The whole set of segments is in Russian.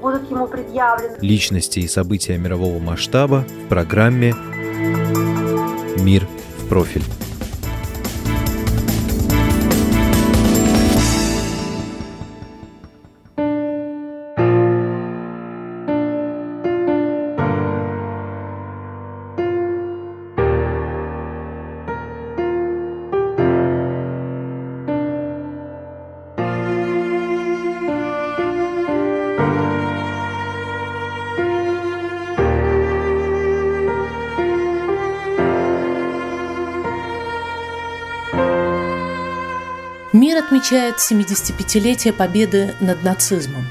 будут ему предъявлены. Личности и события мирового масштаба в программе «Мир в профиль». Мир отмечает 75-летие победы над нацизмом.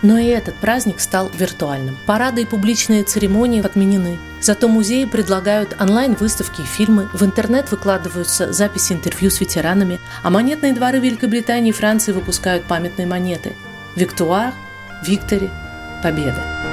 Но и этот праздник стал виртуальным. Парады и публичные церемонии отменены. Зато музеи предлагают онлайн-выставки и фильмы, в интернет выкладываются записи интервью с ветеранами, а монетные дворы Великобритании и Франции выпускают памятные монеты. Виктуар, Виктори, Победа.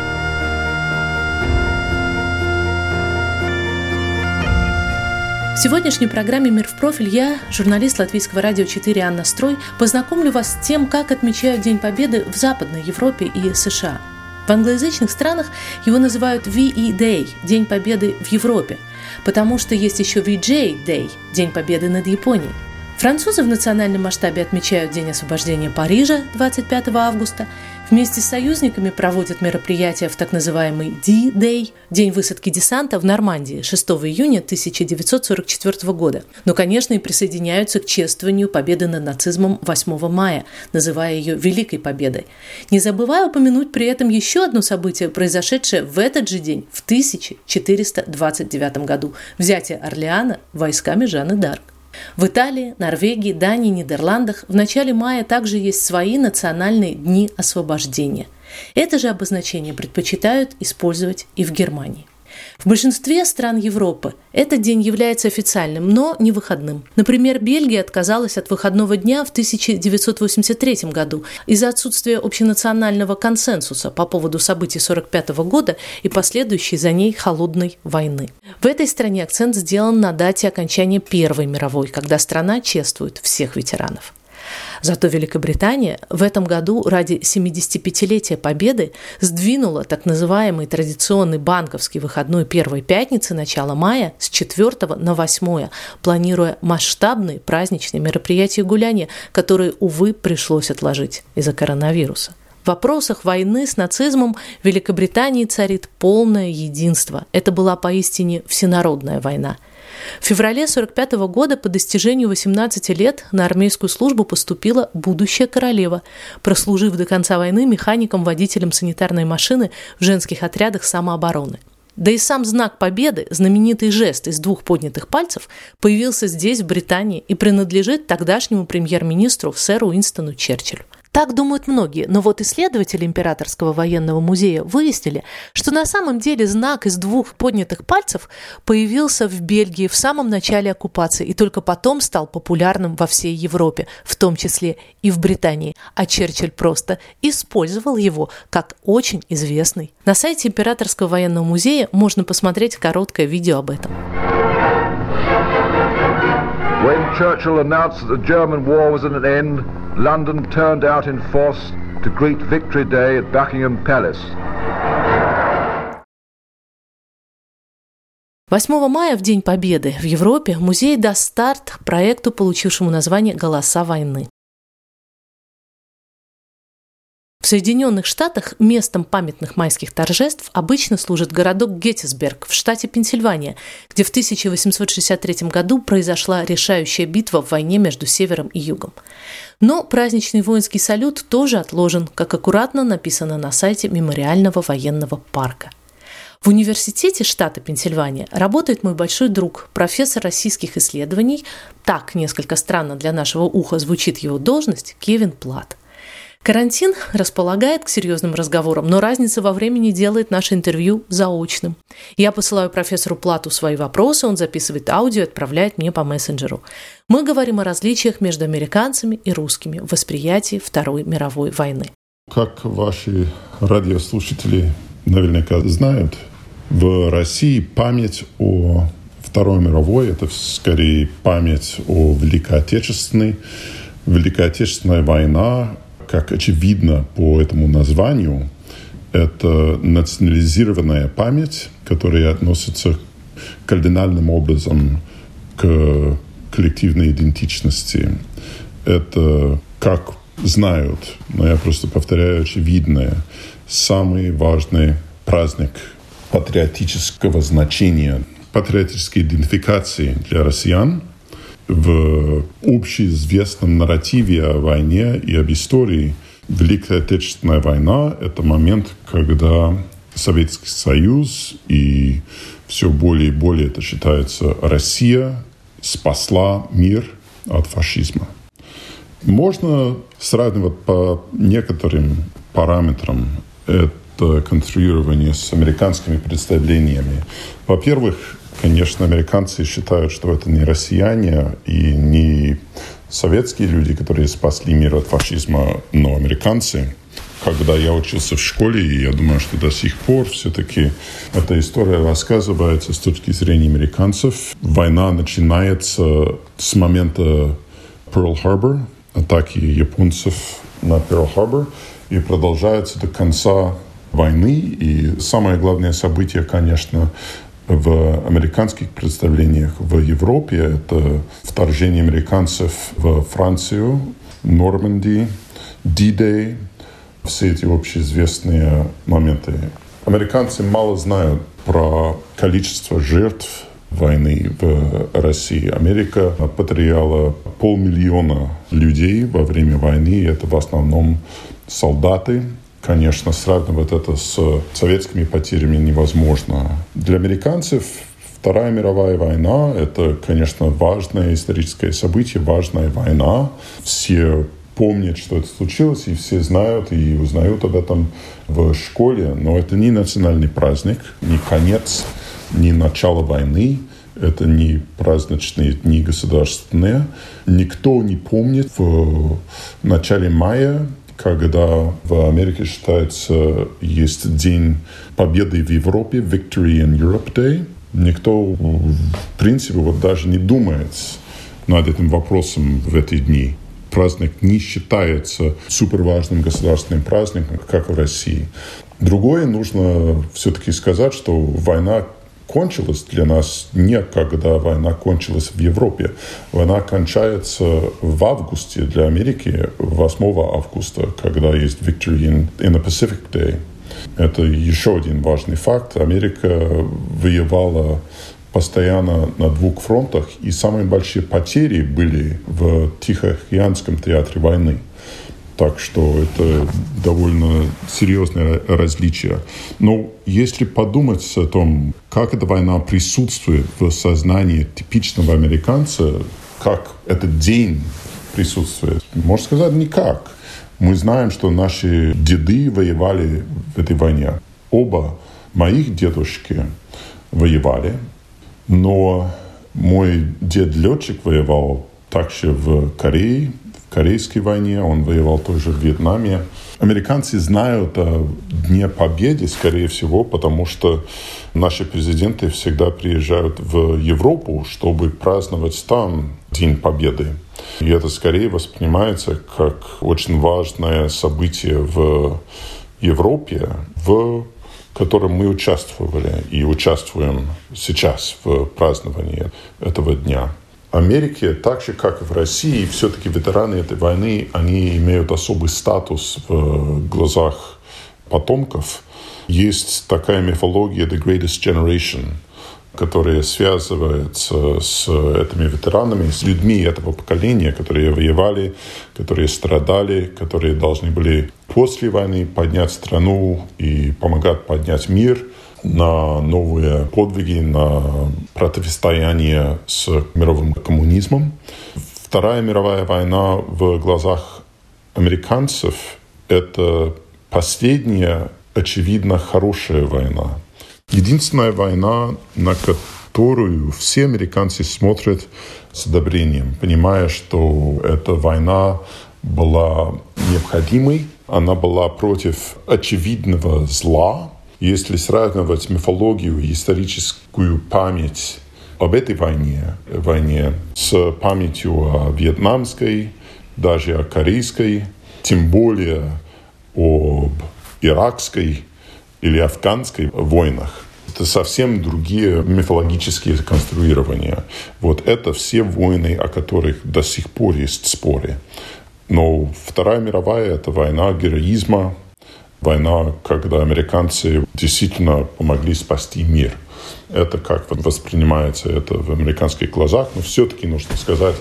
В сегодняшней программе «Мир в профиль» я, журналист Латвийского радио 4 Анна Строй, познакомлю вас с тем, как отмечают День Победы в Западной Европе и США. В англоязычных странах его называют VE Day – День Победы в Европе, потому что есть еще VJ Day – День Победы над Японией. Французы в национальном масштабе отмечают День освобождения Парижа 25 августа. Вместе с союзниками проводят мероприятия в так называемый D-Day – День высадки десанта в Нормандии 6 июня 1944 года. Но, конечно, и присоединяются к чествованию победы над нацизмом 8 мая, называя ее Великой Победой. Не забывая упомянуть при этом еще одно событие, произошедшее в этот же день, в 1429 году – взятие Орлеана войсками Жанны Дарк. В Италии, Норвегии, Дании, Нидерландах в начале мая также есть свои национальные дни освобождения. Это же обозначение предпочитают использовать и в Германии. В большинстве стран Европы этот день является официальным, но не выходным. Например, Бельгия отказалась от выходного дня в 1983 году из-за отсутствия общенационального консенсуса по поводу событий 1945 года и последующей за ней холодной войны. В этой стране акцент сделан на дате окончания Первой мировой, когда страна чествует всех ветеранов. Зато Великобритания в этом году ради 75-летия Победы сдвинула так называемый традиционный банковский выходной первой пятницы начала мая с 4 на 8, планируя масштабные праздничные мероприятия и гуляния, которые, увы, пришлось отложить из-за коронавируса. В вопросах войны с нацизмом в Великобритании царит полное единство. Это была поистине всенародная война – в феврале 1945 года по достижению 18 лет на армейскую службу поступила будущая королева, прослужив до конца войны механиком-водителем санитарной машины в женских отрядах самообороны. Да и сам знак победы, знаменитый жест из двух поднятых пальцев, появился здесь, в Британии, и принадлежит тогдашнему премьер-министру сэру Уинстону Черчиллю. Так думают многие, но вот исследователи Императорского военного музея выяснили, что на самом деле знак из двух поднятых пальцев появился в Бельгии в самом начале оккупации и только потом стал популярным во всей Европе, в том числе и в Британии, а Черчилль просто использовал его как очень известный. На сайте Императорского военного музея можно посмотреть короткое видео об этом. When Churchill announced that the German war was at an end, London turned out in force to greet Victory Day at Buckingham Palace. 8 мая, в День Победы, в Европе музей даст старт проекту, получившему название «Голоса войны». В Соединенных Штатах местом памятных майских торжеств обычно служит городок Геттисберг в штате Пенсильвания, где в 1863 году произошла решающая битва в войне между Севером и Югом. Но праздничный воинский салют тоже отложен, как аккуратно написано на сайте Мемориального военного парка. В университете штата Пенсильвания работает мой большой друг, профессор российских исследований, так несколько странно для нашего уха звучит его должность, Кевин Плат. Карантин располагает к серьезным разговорам, но разница во времени делает наше интервью заочным. Я посылаю профессору Плату свои вопросы, он записывает аудио и отправляет мне по мессенджеру. Мы говорим о различиях между американцами и русскими в восприятии Второй мировой войны. Как ваши радиослушатели наверняка знают, в России память о Второй мировой – это скорее память о Великой Отечественной. Великая Отечественная война как очевидно по этому названию, это национализированная память, которая относится кардинальным образом к коллективной идентичности. Это, как знают, но я просто повторяю очевидное, самый важный праздник патриотического значения, патриотической идентификации для россиян – в общеизвестном нарративе о войне и об истории Великая Отечественная война – это момент, когда Советский Союз и все более и более это считается Россия спасла мир от фашизма. Можно сравнивать по некоторым параметрам это конструирование с американскими представлениями. Во-первых, Конечно, американцы считают, что это не россияне и не советские люди, которые спасли мир от фашизма, но американцы. Когда я учился в школе, и я думаю, что до сих пор все-таки эта история рассказывается с точки зрения американцев. Война начинается с момента Перл-Харбор, атаки японцев на Перл-Харбор, и продолжается до конца войны. И самое главное событие, конечно, в американских представлениях в Европе это вторжение американцев в Францию, Нормандии, D-Day, все эти общеизвестные моменты. Американцы мало знают про количество жертв войны в России. Америка потеряла полмиллиона людей во время войны. Это в основном солдаты, Конечно, сравнивать это с советскими потерями невозможно. Для американцев Вторая мировая война – это, конечно, важное историческое событие, важная война. Все помнят, что это случилось, и все знают и узнают об этом в школе. Но это не национальный праздник, не конец, не начало войны. Это не праздничные дни государственные. Никто не помнит в начале мая когда в Америке считается, есть День Победы в Европе, Victory in Europe Day. Никто, в принципе, вот даже не думает над этим вопросом в эти дни. Праздник не считается суперважным государственным праздником, как в России. Другое нужно все-таки сказать, что война кончилась для нас не когда война кончилась в Европе. Война кончается в августе для Америки, 8 августа, когда есть Victory in, in the Pacific Day. Это еще один важный факт. Америка воевала постоянно на двух фронтах, и самые большие потери были в Тихоокеанском театре войны. Так что это довольно серьезное различие. Но если подумать о том, как эта война присутствует в сознании типичного американца, как этот день присутствует, можно сказать, никак. Мы знаем, что наши деды воевали в этой войне. Оба моих дедушки воевали, но мой дед-летчик воевал также в Корее, Корейской войне, он воевал тоже в Вьетнаме. Американцы знают о Дне Победы, скорее всего, потому что наши президенты всегда приезжают в Европу, чтобы праздновать там День Победы. И это скорее воспринимается как очень важное событие в Европе, в котором мы участвовали и участвуем сейчас в праздновании этого дня. Америке, так же, как и в России, все-таки ветераны этой войны, они имеют особый статус в глазах потомков. Есть такая мифология «The Greatest Generation», которая связывается с этими ветеранами, с людьми этого поколения, которые воевали, которые страдали, которые должны были после войны поднять страну и помогать поднять мир – на новые подвиги, на противостояние с мировым коммунизмом. Вторая мировая война в глазах американцев это последняя, очевидно, хорошая война. Единственная война, на которую все американцы смотрят с одобрением, понимая, что эта война была необходимой, она была против очевидного зла. Если сравнивать мифологию и историческую память об этой войне, войне с памятью о вьетнамской, даже о корейской, тем более об иракской или афганской войнах. Это совсем другие мифологические конструирования. Вот это все войны, о которых до сих пор есть споры. Но Вторая мировая – это война героизма, война, когда американцы действительно помогли спасти мир. Это как воспринимается это в американских глазах, но все-таки нужно сказать,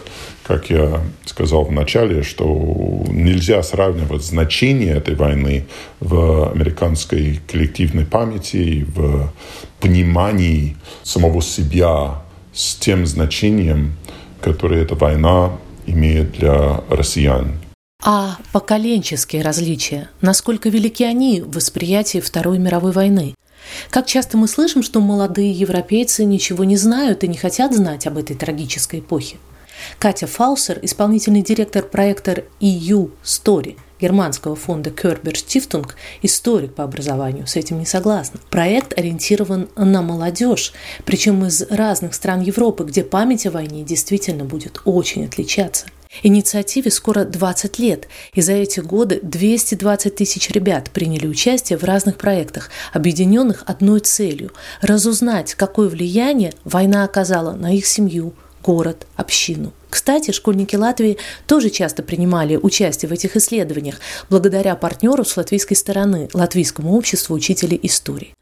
как я сказал в начале, что нельзя сравнивать значение этой войны в американской коллективной памяти, в понимании самого себя с тем значением, которое эта война имеет для россиян. А поколенческие различия, насколько велики они в восприятии Второй мировой войны? Как часто мы слышим, что молодые европейцы ничего не знают и не хотят знать об этой трагической эпохе? Катя Фаусер, исполнительный директор проекта EU Story – германского фонда Кербер Стифтунг, историк по образованию, с этим не согласна. Проект ориентирован на молодежь, причем из разных стран Европы, где память о войне действительно будет очень отличаться. Инициативе скоро 20 лет, и за эти годы 220 тысяч ребят приняли участие в разных проектах, объединенных одной целью – разузнать, какое влияние война оказала на их семью, город, общину. Кстати, школьники Латвии тоже часто принимали участие в этих исследованиях благодаря партнеру с латвийской стороны – Латвийскому обществу учителей истории.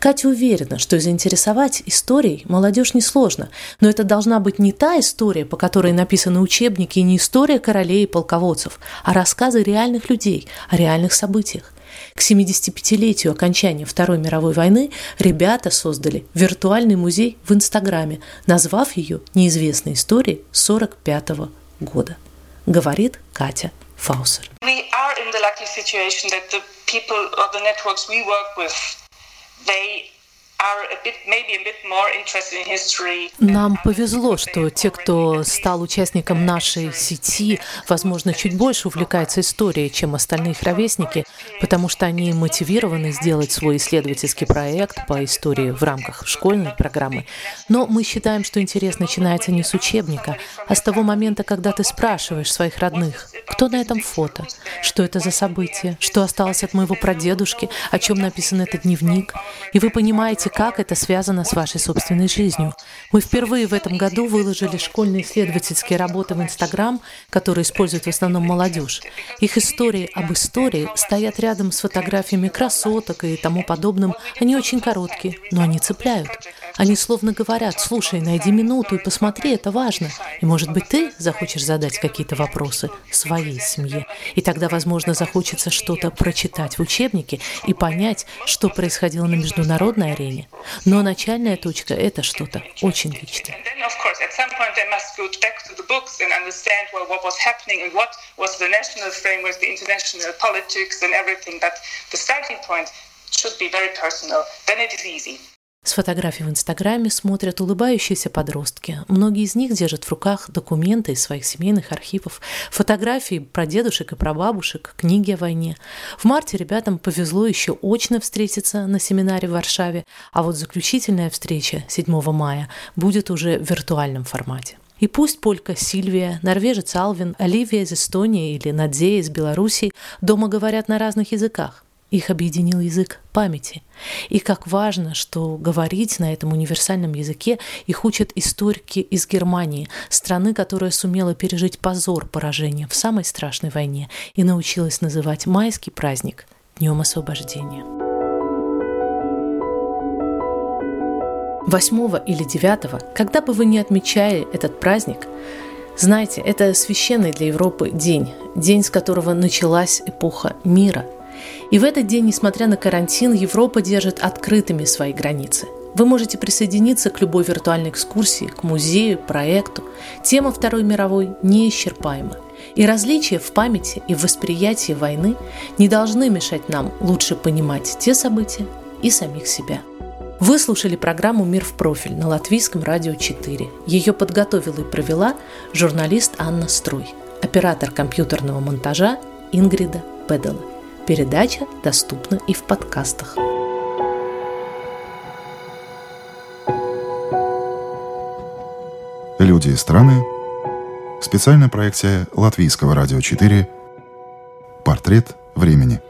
Катя уверена, что заинтересовать историей молодежь несложно, но это должна быть не та история, по которой написаны учебники, и не история королей и полководцев, а рассказы реальных людей о реальных событиях. К 75-летию окончания Второй мировой войны ребята создали виртуальный музей в Инстаграме, назвав ее «Неизвестной историей 45 -го года», говорит Катя Фаусер. We are in the lucky situation that the people or the networks we work with, нам повезло, что те, кто стал участником нашей сети, возможно, чуть больше увлекаются историей, чем остальные их ровесники, потому что они мотивированы сделать свой исследовательский проект по истории в рамках школьной программы. Но мы считаем, что интерес начинается не с учебника, а с того момента, когда ты спрашиваешь своих родных, кто на этом фото, что это за событие, что осталось от моего прадедушки, о чем написан этот дневник, и вы понимаете, как это связано с вашей собственной жизнью. Мы впервые в этом году выложили школьные исследовательские работы в Инстаграм, которые используют в основном молодежь. Их истории об истории стоят рядом с фотографиями красоток и тому подобным. Они очень короткие, но они цепляют. Они словно говорят, слушай, найди минуту и посмотри, это важно. И, может быть, ты захочешь задать какие-то вопросы своей семье. И тогда, возможно, захочется что-то прочитать в учебнике и понять, что происходило на международной арене. Но начальная точка – это что-то очень личное. should be very personal, then it is easy. С фотографий в Инстаграме смотрят улыбающиеся подростки. Многие из них держат в руках документы из своих семейных архивов, фотографии про дедушек и про бабушек, книги о войне. В марте ребятам повезло еще очно встретиться на семинаре в Варшаве, а вот заключительная встреча 7 мая будет уже в виртуальном формате. И пусть полька Сильвия, норвежец Алвин, Оливия из Эстонии или Надзея из Белоруссии дома говорят на разных языках. Их объединил язык памяти. И как важно, что говорить на этом универсальном языке их учат историки из Германии, страны, которая сумела пережить позор поражения в самой страшной войне и научилась называть майский праздник Днем освобождения. 8 или 9, когда бы вы ни отмечали этот праздник, знайте, это священный для Европы день, день, с которого началась эпоха мира – и в этот день, несмотря на карантин, Европа держит открытыми свои границы. Вы можете присоединиться к любой виртуальной экскурсии, к музею, проекту. Тема Второй мировой неисчерпаема. И различия в памяти и в восприятии войны не должны мешать нам лучше понимать те события и самих себя. Вы слушали программу «Мир в профиль» на Латвийском радио 4. Ее подготовила и провела журналист Анна Струй, оператор компьютерного монтажа Ингрида Педала. Передача доступна и в подкастах. Люди и страны. Специальная проекция Латвийского радио 4. Портрет времени.